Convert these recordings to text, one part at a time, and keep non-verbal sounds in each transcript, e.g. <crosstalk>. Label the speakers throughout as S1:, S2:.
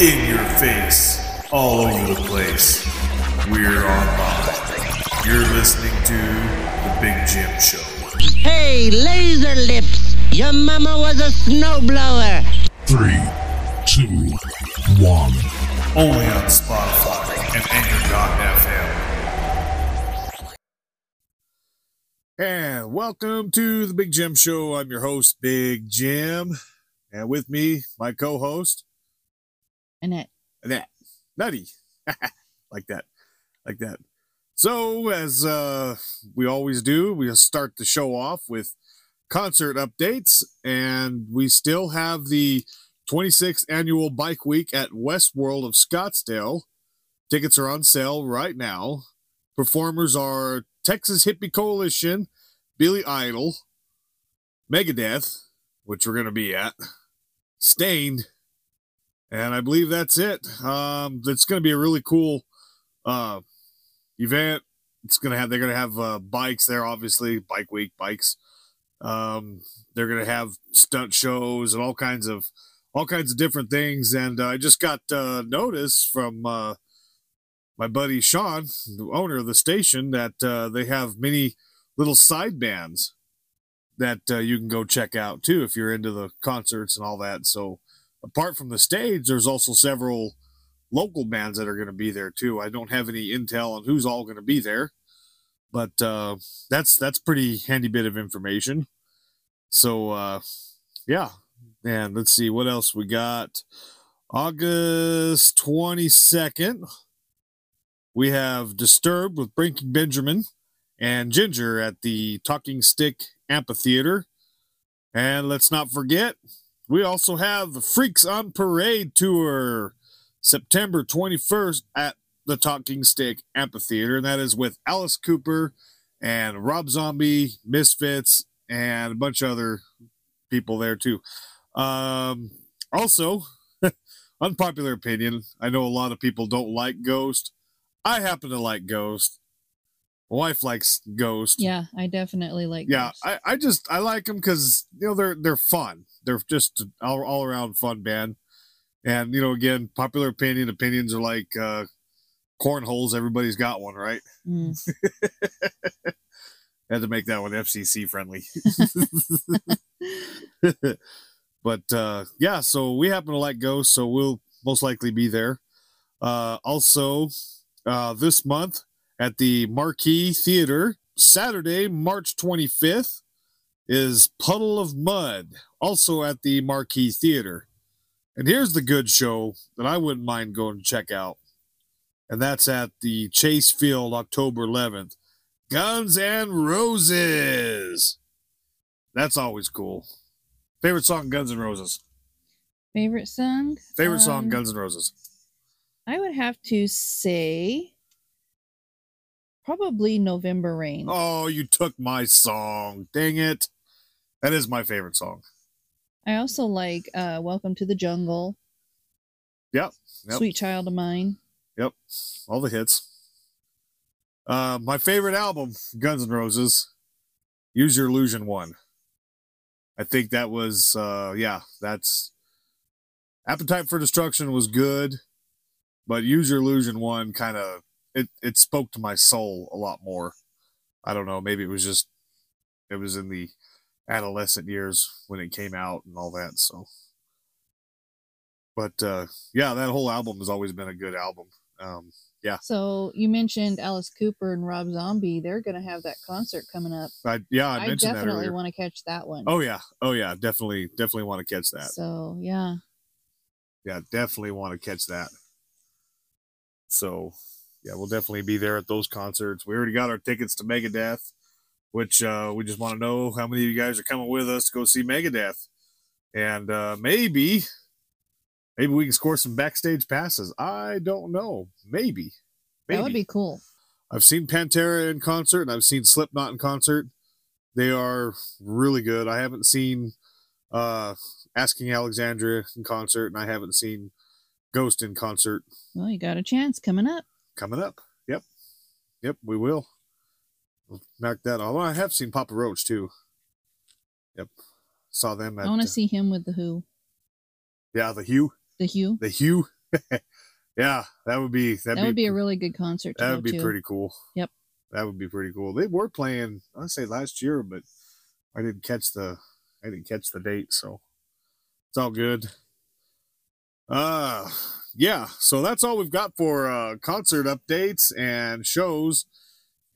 S1: in your face, all over the place. We're online. You're listening to The Big Jim Show.
S2: Hey, laser lips! Your mama was a snowblower!
S3: Three, two, one.
S1: Only on Spotify and Anchor.fm. And welcome to The Big Jim Show. I'm your host, Big Jim. And with me, my co host,
S4: Annette.
S1: Annette. Nutty. <laughs> like that. Like that. So, as uh, we always do, we'll start the show off with concert updates. And we still have the 26th annual Bike Week at Westworld of Scottsdale. Tickets are on sale right now. Performers are Texas Hippie Coalition, Billy Idol, Megadeth, which we're going to be at, Staind, and I believe that's it. Um, it's going to be a really cool uh, event. It's going to have they're going to have uh, bikes there, obviously, Bike Week bikes. Um, they're going to have stunt shows and all kinds of all kinds of different things. And uh, I just got uh, notice from uh, my buddy Sean, the owner of the station, that uh, they have many little side bands that uh, you can go check out too if you're into the concerts and all that. So, apart from the stage, there's also several local bands that are going to be there too. I don't have any intel on who's all going to be there, but uh, that's that's pretty handy bit of information. So, uh, yeah, and let's see what else we got. August 22nd, we have Disturbed with Breaking Benjamin and Jinjer at the Talking Stick Amphitheater. And let's not forget, we also have the Freaks on Parade tour September 21st at the Talking Stick Amphitheater. And that is with Alice Cooper and Rob Zombie, Misfits, and a bunch of other people there too. Um, also, <laughs> unpopular opinion. I know a lot of people don't like Ghost. I happen to like Ghost. Wife likes Ghost.
S4: Yeah, I definitely like
S1: Yeah,
S4: those.
S1: I, I just I like them because you know they're they're fun. They're just all, all around fun band. And you know, again, popular opinion opinions are like uh, cornholes. Everybody's got one, right?
S4: Mm. <laughs>
S1: Had to make that one FCC friendly. <laughs> but uh, yeah, so we happen to like Ghost, so we'll most likely be there. Uh, also, uh, this month at the Marquee Theater, Saturday, March 25th, is Puddle of Mudd, also at the Marquee Theater. And here's the good show that I wouldn't mind going to check out. And that's at the Chase Field, October 11th. Guns and Roses. That's always cool. Favorite song, Guns and Roses.
S4: Favorite song?
S1: Favorite song,
S4: Um,
S1: Guns and Roses.
S4: I would have to say probably November Rain.
S1: Oh, you took my song. Dang it. That is my favorite song.
S4: I also like uh, Welcome to the Jungle,
S1: Yep. Yep.
S4: Sweet Child of Mine.
S1: Yep. All the hits. Uh, my favorite album, Guns N' Roses, Use Your Illusion 1. I think that was, uh, yeah, that's. Appetite for Destruction was good, but Use Your Illusion 1 kind of, it, it spoke to my soul a lot more. I don't know. Maybe it was just, it was in the adolescent years when it came out and all that. So, but, uh, yeah, that whole album has always been a good album. Um, yeah.
S4: So you mentioned Alice Cooper and Rob Zombie. They're going to have that concert coming up.
S1: I, yeah, I
S4: I, definitely want to catch that one.
S1: Oh yeah, oh yeah, definitely, definitely want to catch that.
S4: So yeah,
S1: Yeah, definitely want to catch that. So, yeah, we'll definitely be there at those concerts. We already got our tickets to Megadeth, which uh, we just want to know how many of you guys are coming with us to go see Megadeth, and uh, maybe, maybe we can score some backstage passes. I don't know. Maybe, maybe.
S4: that would be cool.
S1: I've seen Pantera in concert and I've seen Slipknot in concert. They are really good. I haven't seen uh Asking Alexandria in concert and I haven't seen Ghost in concert
S4: Well, you got a chance coming up.
S1: Coming up. Yep. Yep, we will. We'll knock that Although I have seen Papa Roach too. Yep. Saw them at
S4: I want
S1: uh,
S4: to see him with the Who,
S1: yeah, the Hue.
S4: the Hugh.
S1: The Hue. <laughs> yeah, that would be that'd be,
S4: would be a really good concert
S1: that would be
S4: to.
S1: pretty cool.
S4: Yep.
S1: That would be pretty cool. They were playing, I'd say last year, but I didn't catch the I didn't catch the date, so it's all good. Uh yeah, so that's all we've got for uh concert updates and shows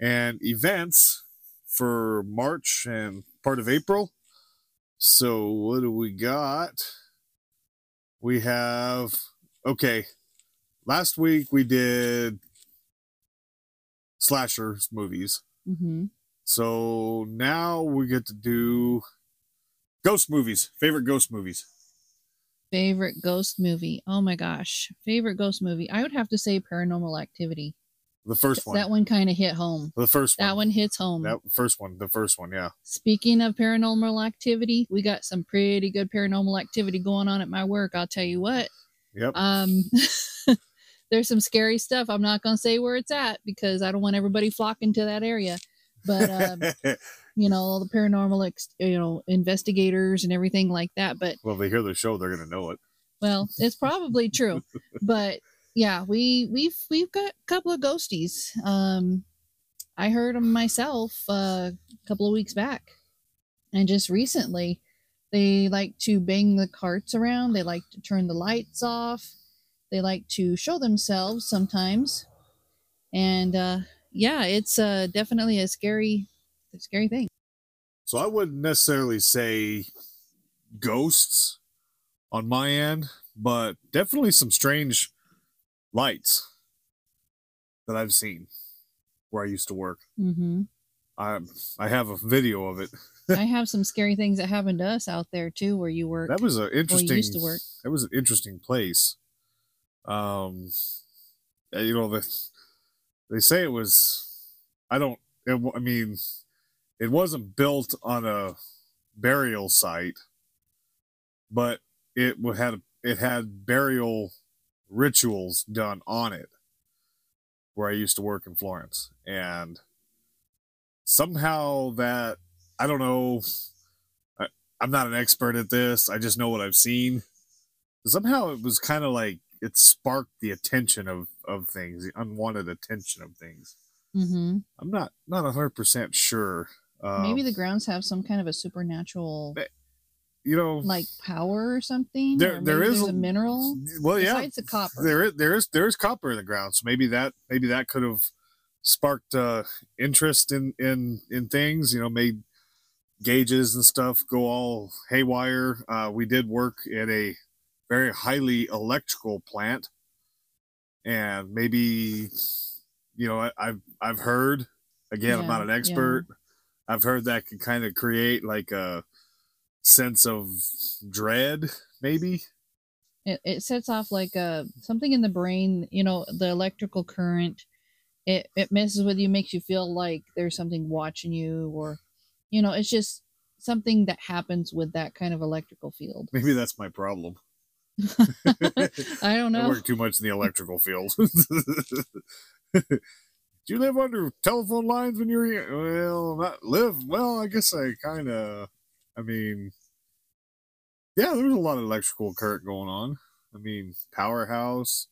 S1: and events for March and part of April. So what do we got? We have okay. Last week we did slashers movies.
S4: hmm
S1: So now we get to do ghost movies. Favorite ghost movies.
S4: Favorite ghost movie? Oh my gosh, favorite ghost movie? I would have to say Paranormal Activity.
S1: The first one.
S4: That one kind of hit home.
S1: The first one.
S4: That one hits home.
S1: That first one. The first one. Yeah.
S4: Speaking of paranormal activity, we got some pretty good paranormal activity going on at my work. I'll tell you what.
S1: Yep.
S4: Um, <laughs> there's some scary stuff. I'm not gonna say where it's at because I don't want everybody flocking to that area. But um, <laughs> you know, all the paranormal, ex- you know, investigators and everything like that. But
S1: well, if they hear the show, they're gonna know it.
S4: well, it's probably true. <laughs> But yeah, we we've we've got a couple of ghosties. Um, I heard them myself uh, a couple of weeks back, and just recently, they like to bang the carts around. They like to turn the lights off. They like to show themselves sometimes, and uh, yeah, it's uh, definitely a scary, a scary thing.
S1: So I wouldn't necessarily say ghosts on my end, but definitely some strange lights that I've seen where I used to work.
S4: hmm
S1: I I have a video of it. <laughs>
S4: I have some scary things that happened to us out there too, where you work.
S1: That was an interesting.
S4: used to work.
S1: That was an interesting place. Um, uh, you know the they say it was. I don't. It, I mean, it wasn't built on a burial site, but it had it had burial rituals done on it. Where I used to work in Florence, and somehow that I don't know. I, I'm not an expert at this. I just know what I've seen. Somehow it was kind of like it sparked the attention of of things, the unwanted attention of things.
S4: hmm
S1: I'm not not hundred percent sure. Um,
S4: Maybe the grounds have some kind of a supernatural
S1: But- you know
S4: like power or something.
S1: There-
S4: or
S1: there is
S4: a
S1: a-
S4: mineral
S1: well yeah
S4: besides the copper.
S1: there is there is there is copper in the ground so maybe that maybe that could have sparked uh interest in in in things you know made gauges and stuff go all haywire uh we did work at a very highly electrical plant and maybe you know I, i've i've heard again i'm not an expert i've heard that could kind of create like a sense of dread maybe
S4: It, it sets off like a something in the brain. You know, the electrical current. It it messes with you, makes you feel like there's something watching you, or you know, it's just something that happens with that kind of electrical field.
S1: maybe that's my problem <laughs>
S4: I don't <laughs> know.
S1: I work too much in the electrical field. <laughs> Do you live under telephone lines when you're here? Well, not live. Well, I guess I kind of. I mean, yeah, there's a lot of electrical current going on. I mean, powerhouse,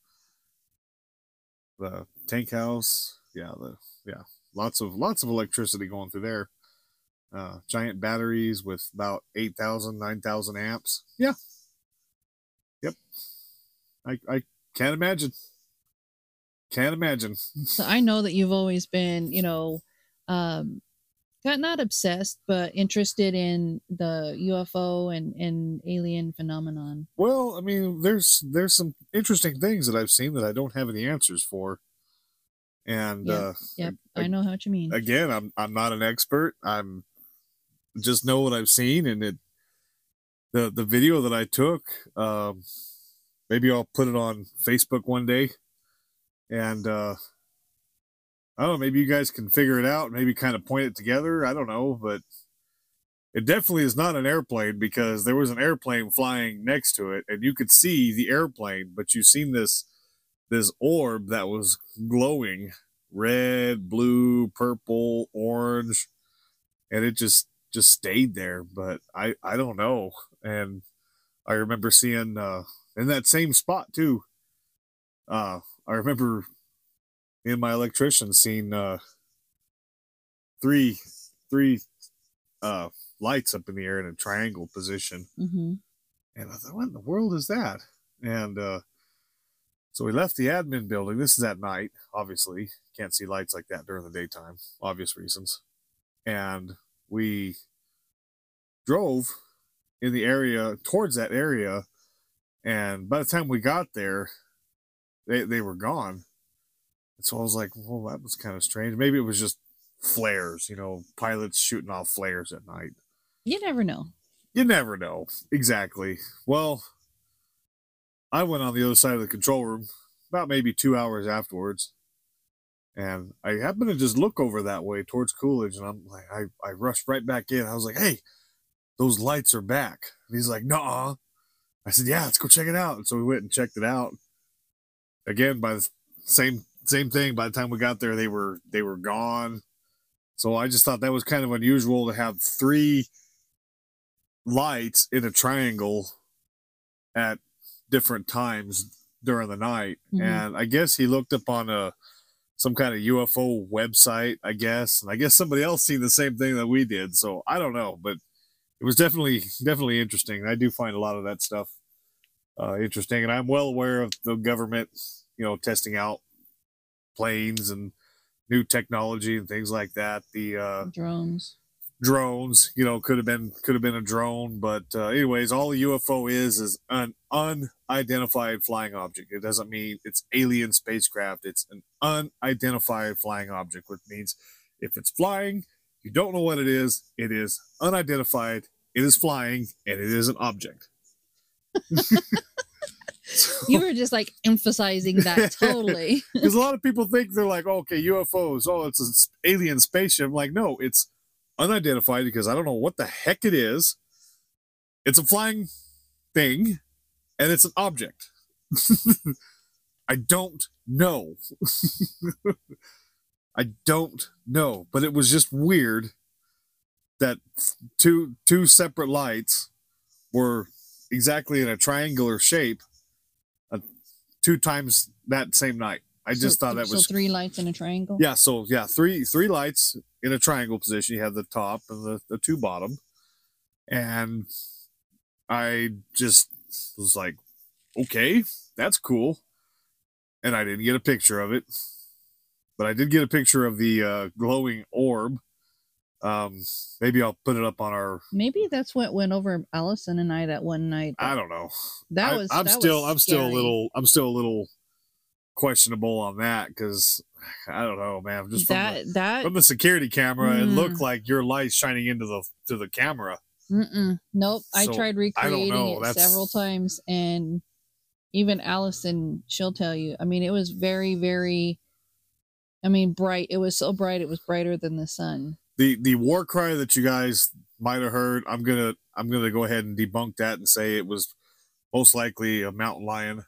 S1: the tank house, yeah, the yeah, lots of lots of electricity going through there. Uh, giant batteries with about 8,000, 9,000 amps. Yeah. Yep. I, I can't imagine. Can't imagine.
S4: So I know that you've always been, you know, um, got not obsessed, but interested in the UFO and, and alien phenomenon.
S1: Well, I mean, there's there's some interesting things that I've seen that I don't have any answers for. And
S4: Yeah,
S1: uh
S4: Yep,
S1: I-
S4: I know what you mean.
S1: again, I'm I'm not an expert. I'm just know what I've seen and it the the video that I took, um maybe I'll put it on Facebook one day. And uh I don't know, maybe you guys can figure it out, maybe kind of point it together. I don't know, but it definitely is not an airplane because there was an airplane flying next to it and you could see the airplane, but you seen this this orb that was glowing red, blue, purple, orange, and it just just stayed there. But I I don't know. And I remember seeing uh, in that same spot too. uh, I remember in my electrician seeing uh, three three uh, lights up in the air in a triangle position,
S4: hmm
S1: and I thought, "What in the world is that?" And uh, so we left the admin building. This is at night, obviously. Can't see lights like that during the daytime, obvious reasons. And we drove in the area towards that area. And by the time we got there, they, they were gone. And so I was like, well, that was kind of strange. Maybe it was just flares, you know, pilots shooting off flares at night.
S4: You never know.
S1: You never know. Exactly. Well, I went on the other side of the control room about maybe two hours afterwards. And I happened to just look over that way towards Coolidge, and I'm like, I, I rushed right back in. I was like, hey, those lights are back. And he's like, nah. I said, yeah, let's go check it out. And so we went and checked it out. Again, by the same same thing. By the time we got there, they were they were gone. So I just thought that was kind of unusual to have three lights in a triangle at different times during the night.
S4: Mhm.
S1: And I guess he looked up on a some kind of UFO website, I guess. And I guess somebody else seen the same thing that we did. So I don't know, but it was definitely definitely interesting. I do find a lot of that stuff uh, interesting, and I'm well aware of the government, you know, testing out planes and new technology and things like that. The uh,
S4: Drones.
S1: drones you know could have been could have been a drone but uh, anyways all a ufo is is an unidentified flying object. It doesn't mean it's alien spacecraft. It's an unidentified flying object which means if it's flying you don't know what it is. It is unidentified. It is flying and it is an object <laughs> <laughs>
S4: You were just like emphasizing that <laughs> totally. <laughs>
S1: because a lot of people think they're like, oh, okay, UFOs, oh, it's an alien spaceship. I'm like, no, it's unidentified because I don't know what the heck it is. It's a flying thing, and it's an object. <laughs> I don't know. I don't know, but it was just weird that two two separate lights were exactly in a triangular shape two times that same night. I just
S4: So-
S1: thought that
S4: so
S1: was
S4: three lights in a triangle.
S1: yeah. So yeah, three three lights in a triangle position. You have the top and the, the two bottom, and I just was like, okay, that's cool. And I didn't get a picture of it, but I did get a picture of the uh, glowing orb. Um, maybe I'll put it up on our.
S4: Maybe that's what went over Allison and I that one night.
S1: I don't know.
S4: that
S1: I-
S4: was.
S1: I'm
S4: that
S1: still.
S4: was
S1: I'm still a little. I'm still a little questionable on that because I don't know, man. Just from the,
S4: that that.
S1: from the security camera, it
S4: Mm.
S1: looked like your light shining into the to the camera.
S4: Mm-mm. Nope. I
S1: So,
S4: tried
S1: I don't
S4: recreating
S1: know,
S4: it
S1: that's-
S4: several times, and even Allison, she'll tell you. I mean, it was very, very. I mean, bright. It was so bright. It was brighter than the sun.
S1: The the war cry that you guys might have heard, I'm gonna I'm gonna go ahead and debunk that and say it was most likely a mountain lion,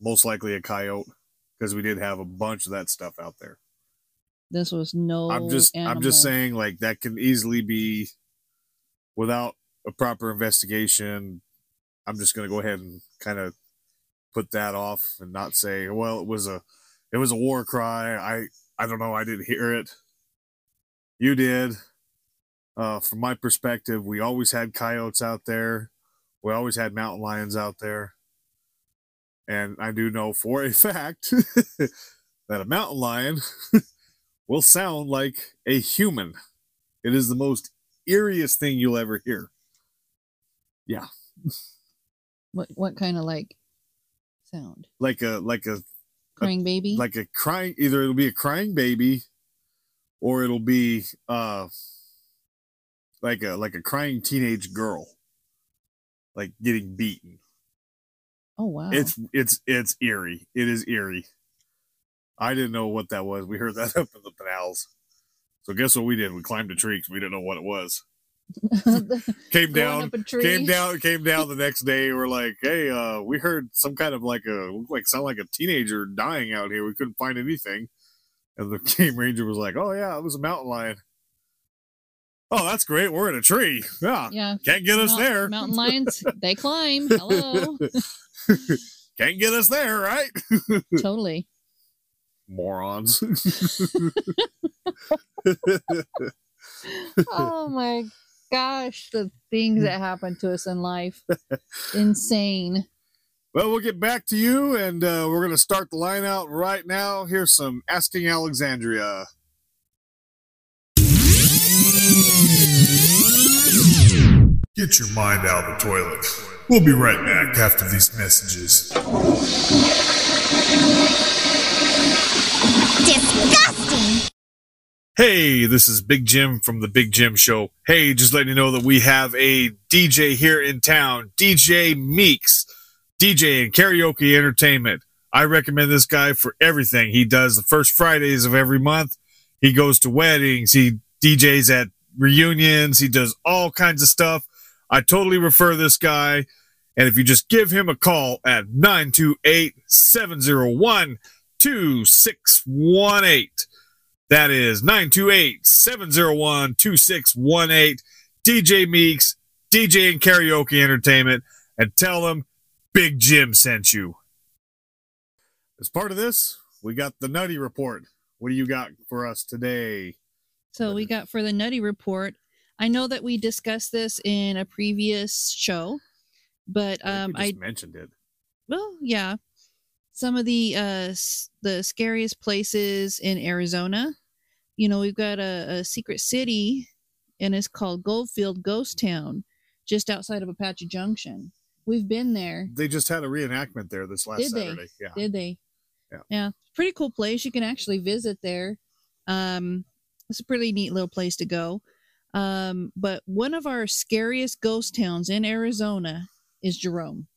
S1: most likely a coyote, because we did have a bunch of that stuff out there.
S4: This was no.
S1: I'm just I'm just saying like that can easily be without a proper investigation. I'm just gonna go ahead and kind of put that off and not say, well, it was a it was a war cry. I I don't know, I didn't hear it. You did. Uh, from my perspective, we always had coyotes out there. We always had mountain lions out there. And I do know for a <laughs> fact <laughs> that a mountain lion <laughs> will sound like a human. It is the most eeriest thing you'll ever hear. Yeah.
S4: What what kind of like sound?
S1: Like a like a
S4: Crying baby.
S1: like a crying either it'll be a crying baby or it'll be uh like a like a crying teenage girl like getting beaten.
S4: oh wow.
S1: It's it's it's eerie. It is eerie. I didn't know what that was. We heard that <laughs> up in the canals. So guess what we did? We climbed a tree because we didn't know what it was. <laughs> Came down,
S4: up a tree.
S1: came down, came down <laughs> the next day. We're like, hey, uh, we heard some kind of like a like sound like a teenager dying out here. We couldn't find anything. And the <laughs> game ranger was like, Oh yeah, it was a mountain lion. Oh, that's great. We're in a tree. Yeah.
S4: Yeah.
S1: Can't get us
S4: Mount-
S1: there.
S4: Mountain lions, <laughs> they climb. Hello. <laughs>
S1: Can't get us there, right?
S4: totally.
S1: Morons.
S4: oh my gosh, the things that happen to us in life. Insane.
S1: Well, we'll get back to you, and uh, we're going to start the line out right now. Here's some Asking Alexandria.
S3: Get your mind out of the toilet. We'll be right back after these messages.
S5: Disgusting!
S1: Hey, this is Big Jim from the Big Jim Show. Hey, just letting you know that we have a DJ here in town, DJ Meeks, DJ and karaoke entertainment. I recommend this guy for everything. He does the first Fridays of every month. He goes to weddings. He DJs at reunions. He does all kinds of stuff. I totally refer this guy. And if you just give him a call at 928 701 2618, that is 928 701 2618. DJ Meeks, DJ and Karaoke Entertainment, and tell them Big Jim sent you. As part of this, we got the Nutty Report. What do you got for us today?
S4: So we got for the nutty report. I know that we discussed this in a previous show, but
S1: I
S4: um
S1: think we
S4: I
S1: mentioned it.
S4: well, yeah. Some of the uh s- the scariest places in Arizona. You know, we've got a, a secret city and it's called Goldfield Ghost Town, just outside of Apache Junction. We've been there.
S1: They just had a reenactment there this last
S4: Did they?
S1: Yeah.
S4: Did they?
S1: Yeah.
S4: Yeah. Pretty cool place. You can actually visit there. Um, it's a pretty neat little place to go. Um, but one of our scariest ghost towns in Arizona is Jerome.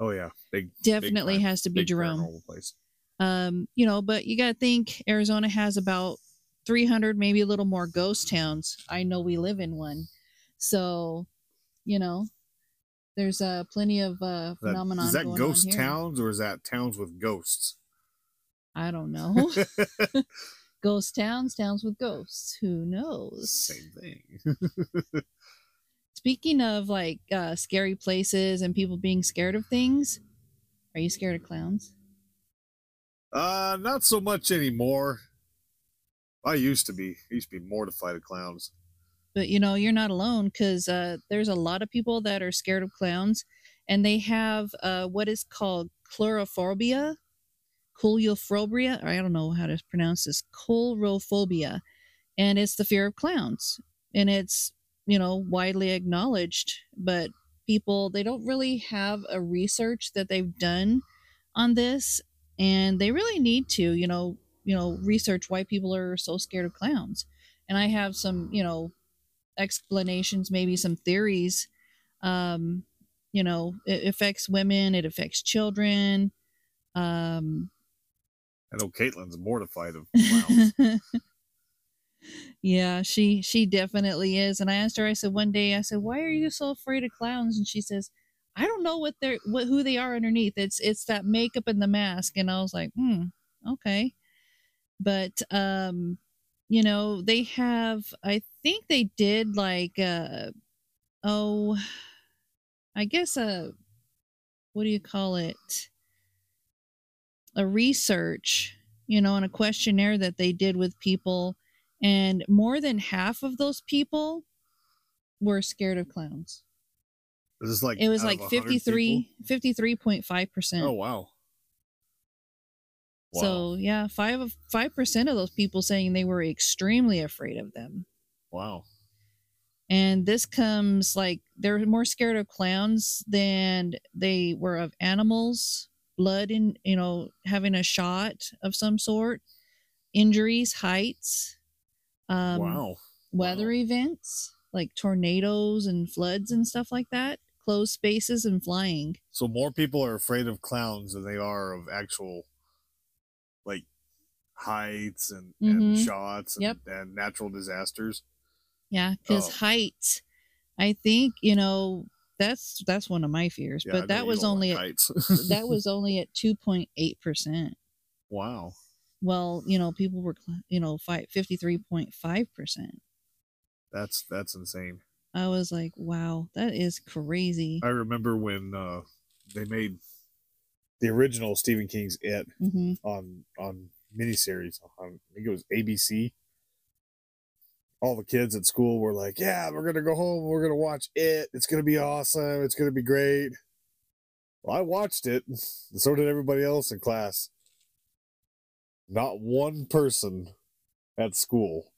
S1: Oh yeah. Big
S4: Definitely
S1: crime-
S4: has to be
S1: big
S4: Jerome.
S1: place.
S4: Um, you know, but you got to think Arizona has about 300, maybe a little more ghost towns. I know we live in one. So, you know, there's uh, plenty of uh, phenomenon.
S1: is that ghost towns or is that towns with ghosts?
S4: I don't <laughs> know. <laughs> ghost towns, towns with ghosts. Who knows?
S1: Same thing.
S4: Speaking of like uh, scary places and people being scared of things, are you scared of clowns?
S1: Uh, not so much anymore. I used to be. I used to be mortified of clowns.
S4: But you know, you're not alone because uh, there's a lot of people that are scared of clowns, and they have uh, what is called chlorophobia, coulrophobia, I don't know how to pronounce this, coulrophobia, and it's the fear of clowns, and it's you know widely acknowledged, but people they don't really have a research that they've done on this, and they really need to, you know, you know, research why people are so scared of clowns. And I have some, you know, explanations, maybe some theories. Um, you know, it affects women, it affects children. Um,
S1: I know Caitlin's mortified of <laughs> clowns.
S4: yeah, she she definitely is. And I asked her, I said one day, I said, "Why are you so afraid of clowns?" And she says, "I don't know what they're what who they are underneath. It's it's that makeup and the mask." And I was like, "Hmm, okay." But um, you know, they have. I think they did like uh, oh, I guess a what do you call it? A research, you know, and a questionnaire that they did with people and more than half of those people were scared of clowns.
S1: This is like
S4: It was like
S1: 100
S4: 53 53.5%.
S1: Oh wow. Wow.
S4: So, yeah, 5 of 5% of those people saying they were extremely afraid of them.
S1: Wow.
S4: And this comes like they're more scared of clowns than they were of animals, blood in, you know, having a shot of some sort, injuries, heights. Um,
S1: wow.
S4: weather
S1: Wow.
S4: events like tornadoes and floods and stuff like that, closed spaces and flying.
S1: So more people are afraid of clowns than they are of actual like heights and, and
S4: Mhm.
S1: shots and,
S4: Yep.
S1: and natural disasters.
S4: Yeah, because
S1: Oh.
S4: heights, I think you know that's that's one of my fears,
S1: Yeah,
S4: but that was
S1: don't like
S4: only at, that was <laughs> only at two point eight percent.
S1: wow.
S4: Well, you know, people were you know fifty three point five percent.
S1: That's that's insane.
S4: I was like, wow, that is crazy.
S1: I remember when uh, they made the original Stephen King's It
S4: hmm
S1: on on miniseries on I think it was ABC. All the kids at school were like, "Yeah, we're gonna go home. We're gonna watch it. It's gonna be awesome. It's gonna be great." Well, I watched it. and So did everybody else in class. Not one person at school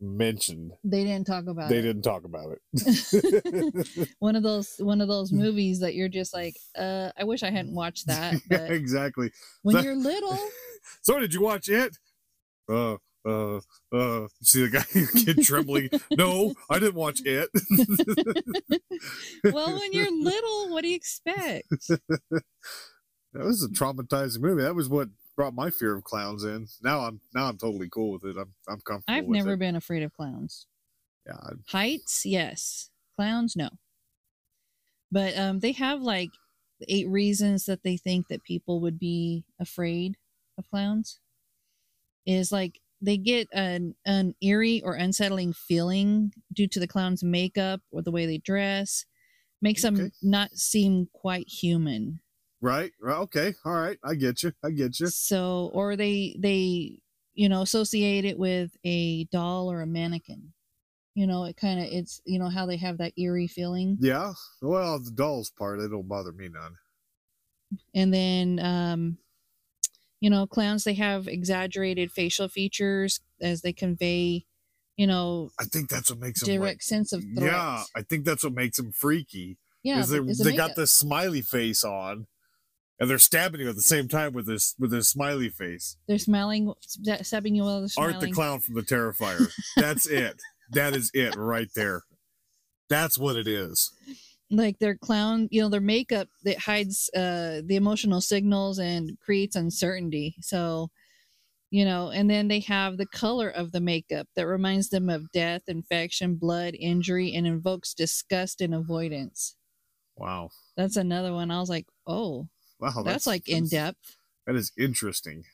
S1: mentioned
S4: They didn't talk about it.
S1: they
S4: it.
S1: didn't talk about it. <laughs> <laughs>
S4: one of those one of those movies that you're just like, uh, I wish I hadn't watched that.
S1: yeah, exactly.
S4: when
S1: That-
S4: you're little, <laughs>
S1: So did you watch it? Uh, uh, uh. See the guy, your kid trembling. <laughs> no, I didn't watch it.
S4: well, when you're little, what do you expect? <laughs>
S1: that was a traumatizing movie. That was what brought my fear of clowns in. Now I'm now I'm totally cool with it. I'm I'm comfortable.
S4: I've never
S1: it.
S4: been afraid of clowns.
S1: Yeah, I-
S4: Heights, yes. Clowns, no. But um, they have like eight reasons that they think that people would be afraid of clowns. Is like they get an an eerie or unsettling feeling due to the clown's makeup or the way they dress, makes them not seem quite human.
S1: right. Right. Okay. All right. I get you. I get you.
S4: So, or they they you know associate it with a doll or a mannequin. You know, it kind of it's you know how they have that eerie feeling,
S1: Yeah. Well, the dolls part, it don't bother me none.
S4: and then um, you know, clowns they have exaggerated facial features as they convey, you know,
S1: I think that's what makes them
S4: direct sense of threat.
S1: Yeah, I think that's what makes them freaky.
S4: yeah.
S1: is they,
S4: is the
S1: they got this smiley face on, and they're stabbing you at the same time with this with this smiley face.
S4: They're smiling, sta- stabbing you while they're smiling.
S1: Art the clown from the Terrifier. <laughs> That's it. That is it right there. That's what it is.
S4: Like their clown you know their makeup that hides uh the emotional signals and creates uncertainty so you know and then they have the color of the makeup that reminds them of death infection blood injury and invokes disgust and avoidance
S1: Wow.
S4: that's another one i was like oh
S1: Wow.
S4: that's, like in depth
S1: That is interesting.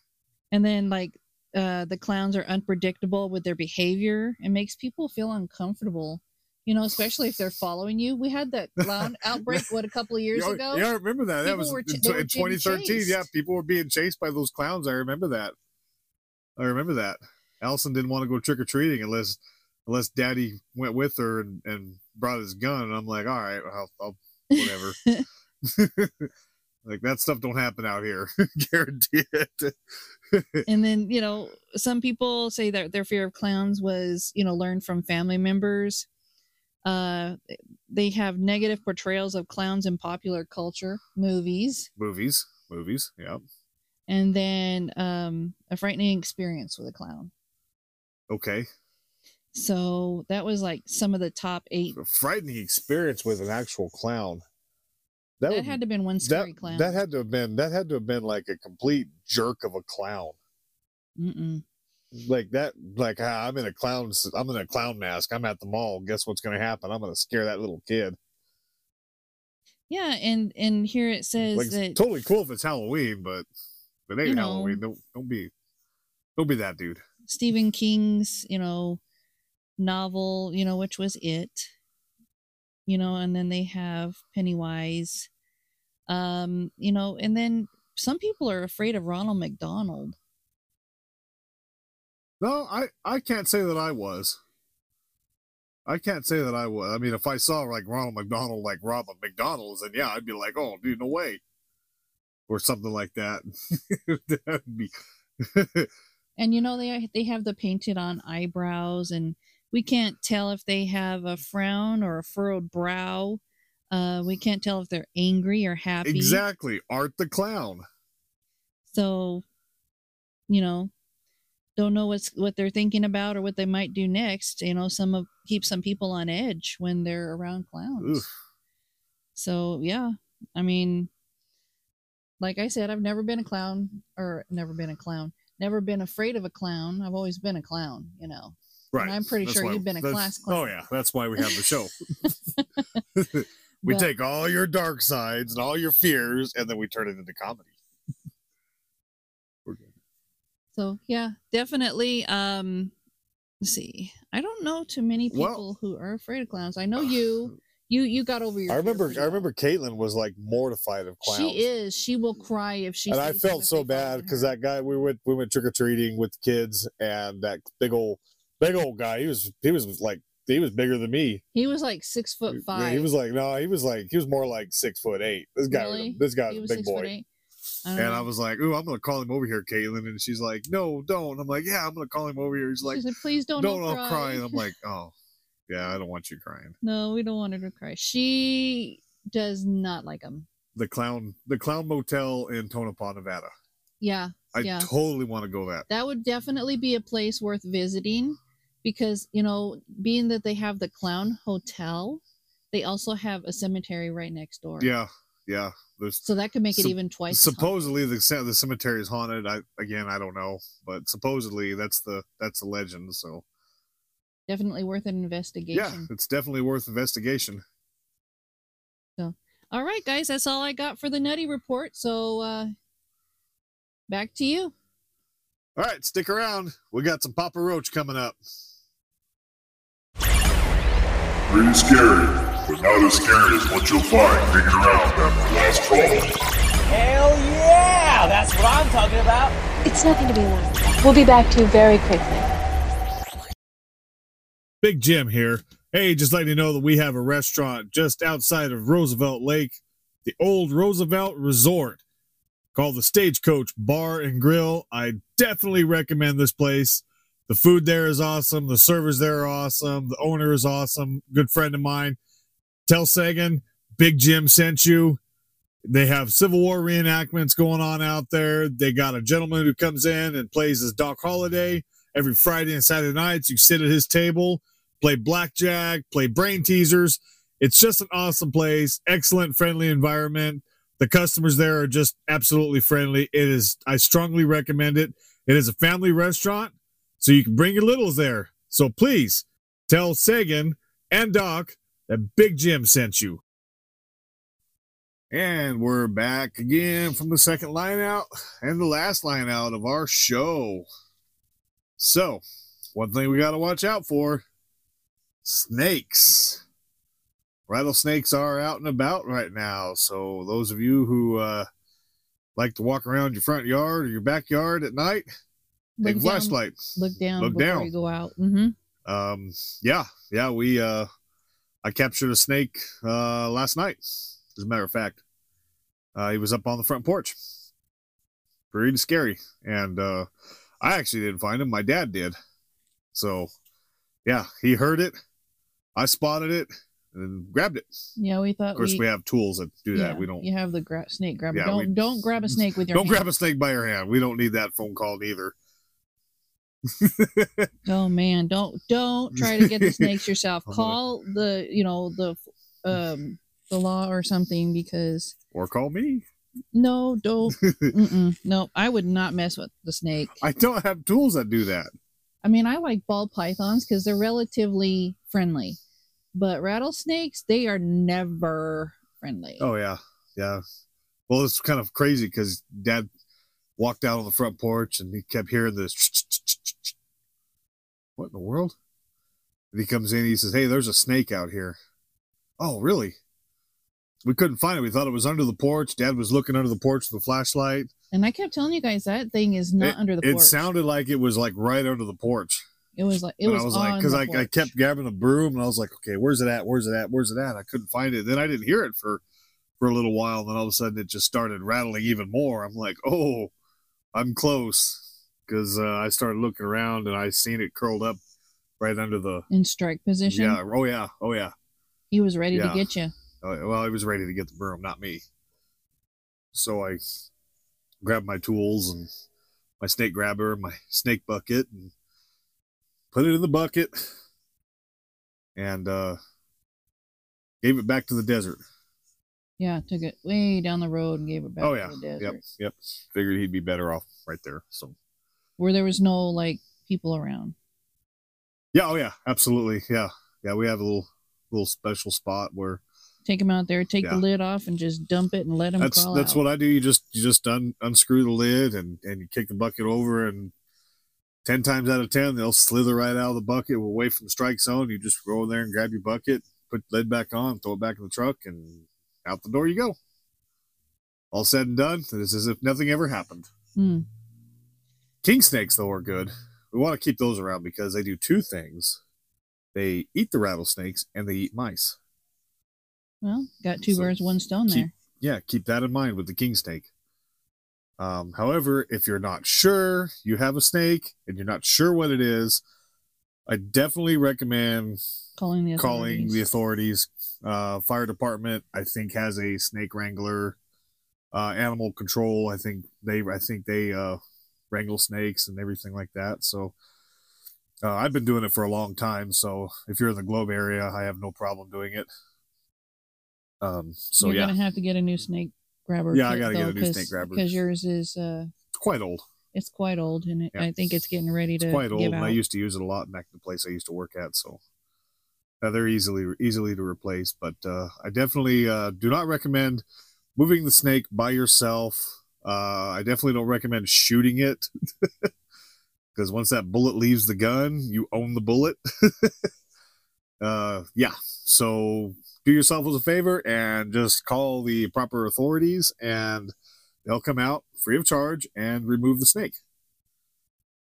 S4: and then like uh the clowns are unpredictable with their behavior and makes people feel uncomfortable you know especially if they're following you we had that clown outbreak what a couple of <laughs> years ago
S1: yeah, I remember that. That was
S4: were
S1: in, in
S4: being
S1: 2013. Yeah, people were being chased by those clowns. I remember that. I remember that. Allison didn't want to go trick or treating unless unless Daddy went with her and, and brought his gun. And I'm like, all right, I'll, I'll whatever. <laughs> <laughs> like that stuff don't happen out here. Guarantee it.
S4: and then you know some people say that their fear of clowns was you know learned from family members uh they have negative portrayals of clowns in popular culture movies
S1: movies, movies. Yeah.
S4: and then um a frightening experience with a clown
S1: Okay.
S4: so that was like some of the top eight
S1: A frightening experience with an actual clown. That,
S4: that
S1: would,
S4: had to have been one
S1: that,
S4: scary clown
S1: that had to have been that had to have been like a complete jerk of a clown.
S4: Mm-mm.
S1: Like that like ah, i'm in a clown i'm in a clown mask i'm at the mall guess what's going to happen i'm going to scare that little kid
S4: yeah and and here it says
S1: like
S4: that
S1: it's totally cool if it's halloween but if it ain't
S4: You know.
S1: halloween don't don't be don't be that dude
S4: Stephen King's, you know, novel, you know, which was it. You know, and then they have Pennywise. Um, you know, and then some people are afraid of Ronald McDonald.
S1: No i i can't say that i was. I can't say that i was i mean if i saw like ronald mcdonald like rob mcdonald's then yeah i'd be like oh dude no way. Or something like that. <laughs> That be <laughs>
S4: And you know they they have the painted on eyebrows and we can't tell if they have a frown or a furrowed brow. Uh we can't tell if they're angry or happy.
S1: exactly. Art the clown.
S4: So, you know, don't know what's what they're thinking about or what they might do next. You know, some of keep some people on edge when they're around clowns.
S1: Oof.
S4: So yeah, I mean, like I said, I've never been a clown or never been a clown. Never been afraid of a clown. I've always been a clown. You know.
S1: Right.
S4: I'm pretty
S1: That's
S4: sure
S1: why-
S4: you've been a class oh, clown.
S1: Oh yeah, that's why we have the show. <laughs> <laughs> we
S4: But-
S1: take all your dark sides and all your fears, and then we turn it into comedy.
S4: So yeah, definitely. Um, let's see. I don't know too many
S1: Well-
S4: people who are afraid of clowns. I know <sighs> you. You you got over your.
S1: I remember I remember Caitlin was like mortified of clowns.
S4: She is. She will cry if she.
S1: and I felt so bad because that guy we went we went trick or treating with kids and that big old big old guy he was he was like he was bigger than me.
S4: he was like six foot
S1: Yeah,
S4: five.
S1: He was like no, he was like he was more like six foot eight. This guy was a-
S4: Really?
S1: this a
S4: was
S1: big
S4: six foot
S1: boy.
S4: I
S1: And
S4: know.
S1: I was like, "Ooh, I'm gonna call him over here, Caitlin." And she's like, "No, don't." I'm like, "Yeah, I'm gonna call him over here." He's like,
S4: said, "Please don't,
S1: "Don't,
S4: don't
S1: cry." And I'm like, "Oh, <laughs> yeah, I don't want you crying."
S4: no, we don't want her to cry. She does not like him.
S1: The clown, the clown motel in Tonopah, Nevada.
S4: Yeah,
S1: I
S4: Yeah.
S1: totally want to go that.
S4: that would definitely be a place worth visiting because you know, being that they have the clown hotel, they also have a cemetery right next door.
S1: Yeah, yeah. There's
S4: So that could make it
S1: Sup-
S4: even twice. as
S1: supposedly the ce- the cemetery is haunted. I again, I don't know, but supposedly that's the that's the legend. So
S4: definitely worth an investigation.
S1: yeah, it's definitely worth investigation.
S4: So all right, guys, that's all I got for the nutty report. So uh back to you.
S1: All right, stick around. We got some Papa Roach coming up.
S3: Pretty scary, but not as scary as what you'll find digging around after last fall.
S5: Hell yeah! That's what I'm talking about.
S6: It's nothing to be alarmed. We'll be back to you very quickly.
S1: Big Jim here. Hey, just letting you know that we have a restaurant just outside of Roosevelt Lake, the old Roosevelt Resort, called the Stagecoach Bar and Grill. I definitely recommend this place. The food there is awesome. The servers there are awesome. The owner is awesome. Good friend of mine. Tell Sagan, Big Jim sent you. They have Civil War reenactments going on out there. They got a gentleman who comes in and plays as Doc Holliday every Friday and Saturday nights. You sit at his table play blackjack, play brain teasers. It's just an awesome place, excellent, friendly environment. The customers there are just absolutely friendly. It is, I strongly recommend it. It is a family restaurant, so you can bring your littles there. So please tell Sagan and Doc that Big Jim sent you. And we're back again from the second line out and the last line out of our show. So, one thing we got to watch out for snakes. Rattlesnakes are out and about right now. So, those of you who uh, like to walk around your front yard or your backyard at night, take a
S4: down,
S1: flashlight.
S4: Look down
S1: Look
S4: before
S1: down.
S4: you go out. hmm
S1: Um, yeah, yeah, we, uh, I captured a snake uh, last night, as a matter of fact. Uh, he was up on the front porch. Pretty scary. And uh, I actually didn't find him. My dad did. So, yeah, he heard it. I spotted it and grabbed it.
S4: Yeah, we thought
S1: Of course,
S4: we,
S1: we have tools that do
S4: yeah,
S1: that. We don't
S4: You have the gra- snake grabber.
S1: Yeah,
S4: don't
S1: we-
S4: don't grab a snake with your. <laughs>
S1: don't grab a snake by your hand. We don't need that phone call either. <laughs>
S4: Oh man, don't don't <laughs> try to get the snakes yourself. Call the you know the um the law or something because
S1: or call me.
S4: no, don't. <laughs> No, I would not mess with the snake.
S1: I don't have tools that do that.
S4: I mean, I like ball pythons because they're relatively friendly, but rattlesnakes they are never friendly.
S1: Oh yeah, yeah. Well, it's kind of crazy because Dad walked out on the front porch and he kept hearing this. What in the world? And he comes in. He says, "Hey, there's a snake out here." Oh, really? We couldn't find it. We thought it was under the porch. Dad was looking under the porch with a flashlight.
S4: And I kept telling you guys that thing is not under the
S1: It
S4: porch.
S1: It sounded like it was like right under the porch.
S4: it was like it was,
S1: I was
S4: on
S1: like, because I, I kept grabbing the broom and I was like, okay, where's it at? Where's it at? Where's it at? I couldn't find it. Then I didn't hear it for for a little while. And Then all of a sudden it just started rattling even more. I'm like, oh, I'm close because uh, I started looking around and I seen it curled up right under the.
S4: in strike position.
S1: Yeah. Oh yeah. Oh yeah.
S4: He was ready
S1: Yeah.
S4: to get you.
S1: Oh, well, I was ready to get the broom, not me. So I grabbed my tools and my snake grabber, my snake bucket, and put it in the bucket and uh, gave it back to the desert.
S4: Yeah, took it way down the road and gave it back
S1: oh
S4: to
S1: yeah,
S4: the desert.
S1: Oh yeah, yep, yep. Figured he'd be better off right there. So
S4: Where there was no like people around.
S1: yeah, oh yeah, absolutely, yeah, yeah. We have a little little special spot where
S4: Take him out there, take
S1: Yeah.
S4: the lid off, and just dump it and let him
S1: that's that's
S4: out.
S1: what I do. You just you just un, unscrew the lid and and you kick the bucket over and ten times out of ten they'll slither right out of the bucket away from the strike zone. You just go in there and grab your bucket, put the lid back on, throw it back in the truck, and out the door you go. All said and done, it's as if nothing ever happened.
S4: Mm.
S1: King snakes, though, are good. We want to keep those around because they do two things they eat the rattlesnakes and they eat mice.
S4: Well, got two
S1: So
S4: birds, one stone
S1: keep-
S4: there.
S1: Yeah, keep that in mind with the king snake. Um, however, if you're not sure you have a snake and you're not sure what it is, I definitely recommend
S4: Calling the
S1: calling the
S4: authorities.
S1: authorities. Uh, fire department, I think, has a snake wrangler. Uh, animal control, I think they, I think they uh, wrangle snakes and everything like that. So uh, I've been doing it for a long time. So if you're in the Globe area, I have no problem doing it. Um, so
S4: You're
S1: yeah,
S4: gonna have to get a new snake grabber.
S1: Yeah, I gotta get a new snake grabber.
S4: because yours is uh,
S1: it's quite old.
S4: it's quite old, and it,
S1: Yeah.
S4: I think it's getting ready to
S1: It's quite old, and
S4: out.
S1: I used to use it a lot back in the place I used to work at. So uh, they're easily easily to replace. But uh, I definitely uh, do not recommend moving the snake by yourself. Uh, I definitely don't recommend shooting it <laughs> because once that bullet leaves the gun, you own the bullet. <laughs> uh, yeah, so do yourself a favor and just call the proper authorities, and they'll come out free of charge and remove the snake.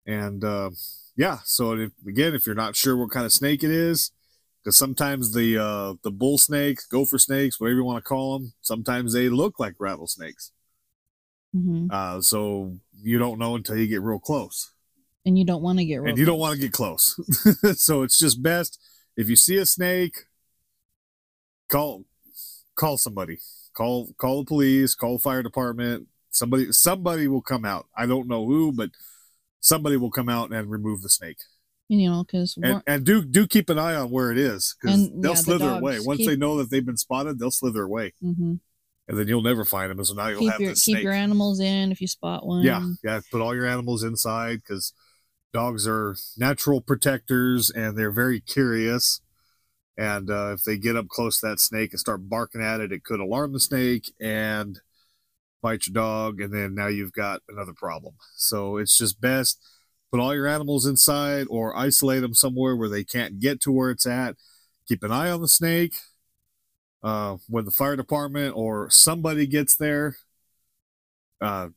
S1: And uh, yeah, so if, again, if you're not sure what kind of snake it is, because sometimes the uh, the bull snakes, gopher snakes, whatever you want to call them, sometimes they look like rattlesnakes.
S4: Mhm.
S1: Uh, so you don't know until you get real close,
S4: And you don't want to get real
S1: and you don't
S4: close.
S1: want to get close. <laughs> so it's just best if you see a snake, call call somebody, call call the police, call the fire department. Somebody somebody will come out. I don't know who, but somebody will come out and remove the snake.
S4: you know, because
S1: and, and do do keep an eye on where it is because they'll
S4: yeah, the
S1: slither away once
S4: keep-
S1: they know that they've been spotted they'll slither away
S4: hmm
S1: and then you'll never find them so now you'll
S4: keep
S1: have
S4: your
S1: this
S4: keep
S1: snake.
S4: your animals in if you spot one.
S1: yeah yeah put all your animals inside because dogs are natural protectors and they're very curious and uh, if they get up close to that snake and start barking at it it could alarm the snake and bite your dog and then now you've got another problem. So it's just best put all your animals inside or isolate them somewhere where they can't get to where it's at. Keep an eye on the snake uh, when the fire department or somebody gets there uh,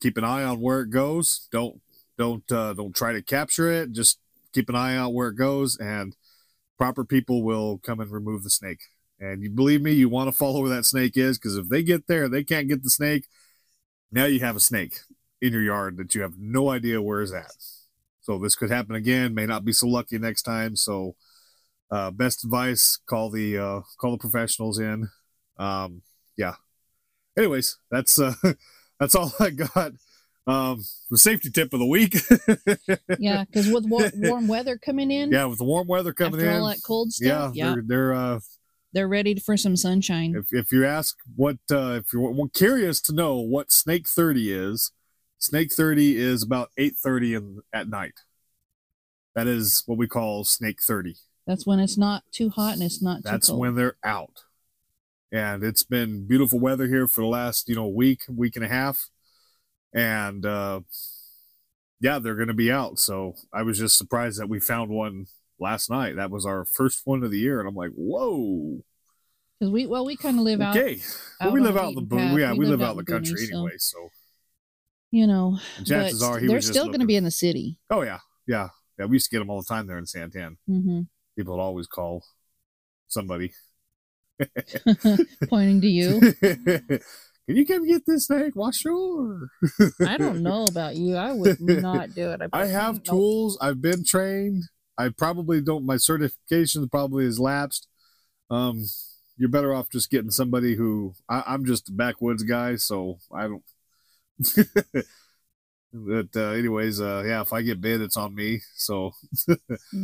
S1: keep an eye on where it goes. Don't don't uh, don't try to capture it. Just keep an eye out where it goes and proper people will come and remove the snake. And you believe me you want to follow where that snake is because if they get there they can't get the snake now you have a snake in your yard that you have no idea where is at. So this could happen again may not be so lucky next time so uh, best advice call the uh, call the professionals in. Um, yeah. Anyways that's uh, <laughs> that's all i got. Um, the safety tip of the week. <laughs>
S4: Yeah, because with wa- warm weather coming in,
S1: yeah with the warm weather coming in
S4: all that cold stuff, yeah,
S1: they're they're uh
S4: they're ready for some sunshine.
S1: if if you ask what uh if you're curious to know what snake 30 is snake 30 is about 8:30 in at night. That is what we call snake 30
S4: That's when it's not too hot and it's not
S1: that's
S4: too cold.
S1: That's when they're out. And it's been beautiful weather here for the last you know week week and a half. And uh yeah they're gonna be out. So i was just surprised that we found one last night. That was our first one of the year. And i'm like whoa.
S4: Because we well we kind of live out,
S1: okay. Well,
S4: out
S1: we live out in the yeah
S4: We
S1: we,
S4: live
S1: live
S4: out
S1: in the country
S4: boonies,
S1: anyway so.
S4: You know.
S1: and chances are he
S4: they're still going to be in the city.
S1: oh yeah. Yeah. Yeah we used to get them all the time there in San Tan.
S4: Hmm
S1: people would always call somebody <laughs>
S4: Pointing to you. <laughs>
S1: can you come get this snake sure
S4: I don't know about you. I would <laughs> not do it.
S1: I have
S4: Nope.
S1: tools. I've been trained. I probably don't. My certification probably is lapsed. Um, you're better off just getting somebody who I, I'm just a backwoods guy, so I don't. But uh, anyways, uh, yeah, if I get bit, it's on me. So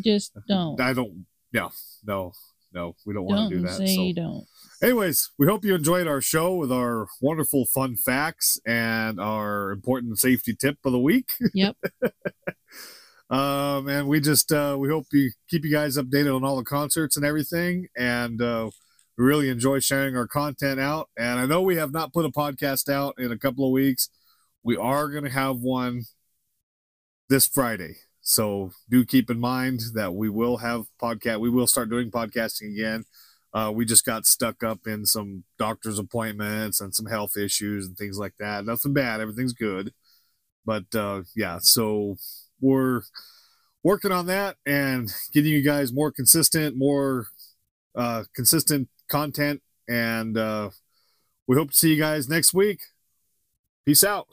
S4: Just don't. <laughs>
S1: I don't. No, no, no. We don't want to do that.
S4: say
S1: so.
S4: you don't.
S1: Anyways, we hope you enjoyed our show with our wonderful fun facts and our important safety tip of the week. <laughs>
S4: Yep. <laughs>
S1: um, and we just uh, we hope you keep you guys updated on all the concerts and everything. And uh, we really enjoy sharing our content out. And I know we have not put a podcast out in a couple of weeks. We are going to have one this Friday. So do keep in mind that we will have podcast. We will start doing podcasting again. Uh, we just got stuck up in some doctor's appointments and some health issues and things like that. Nothing bad. Everything's good. But uh, yeah, so we're working on that and getting you guys more consistent, more uh, consistent content. And uh, we hope to see you guys next week. Peace out.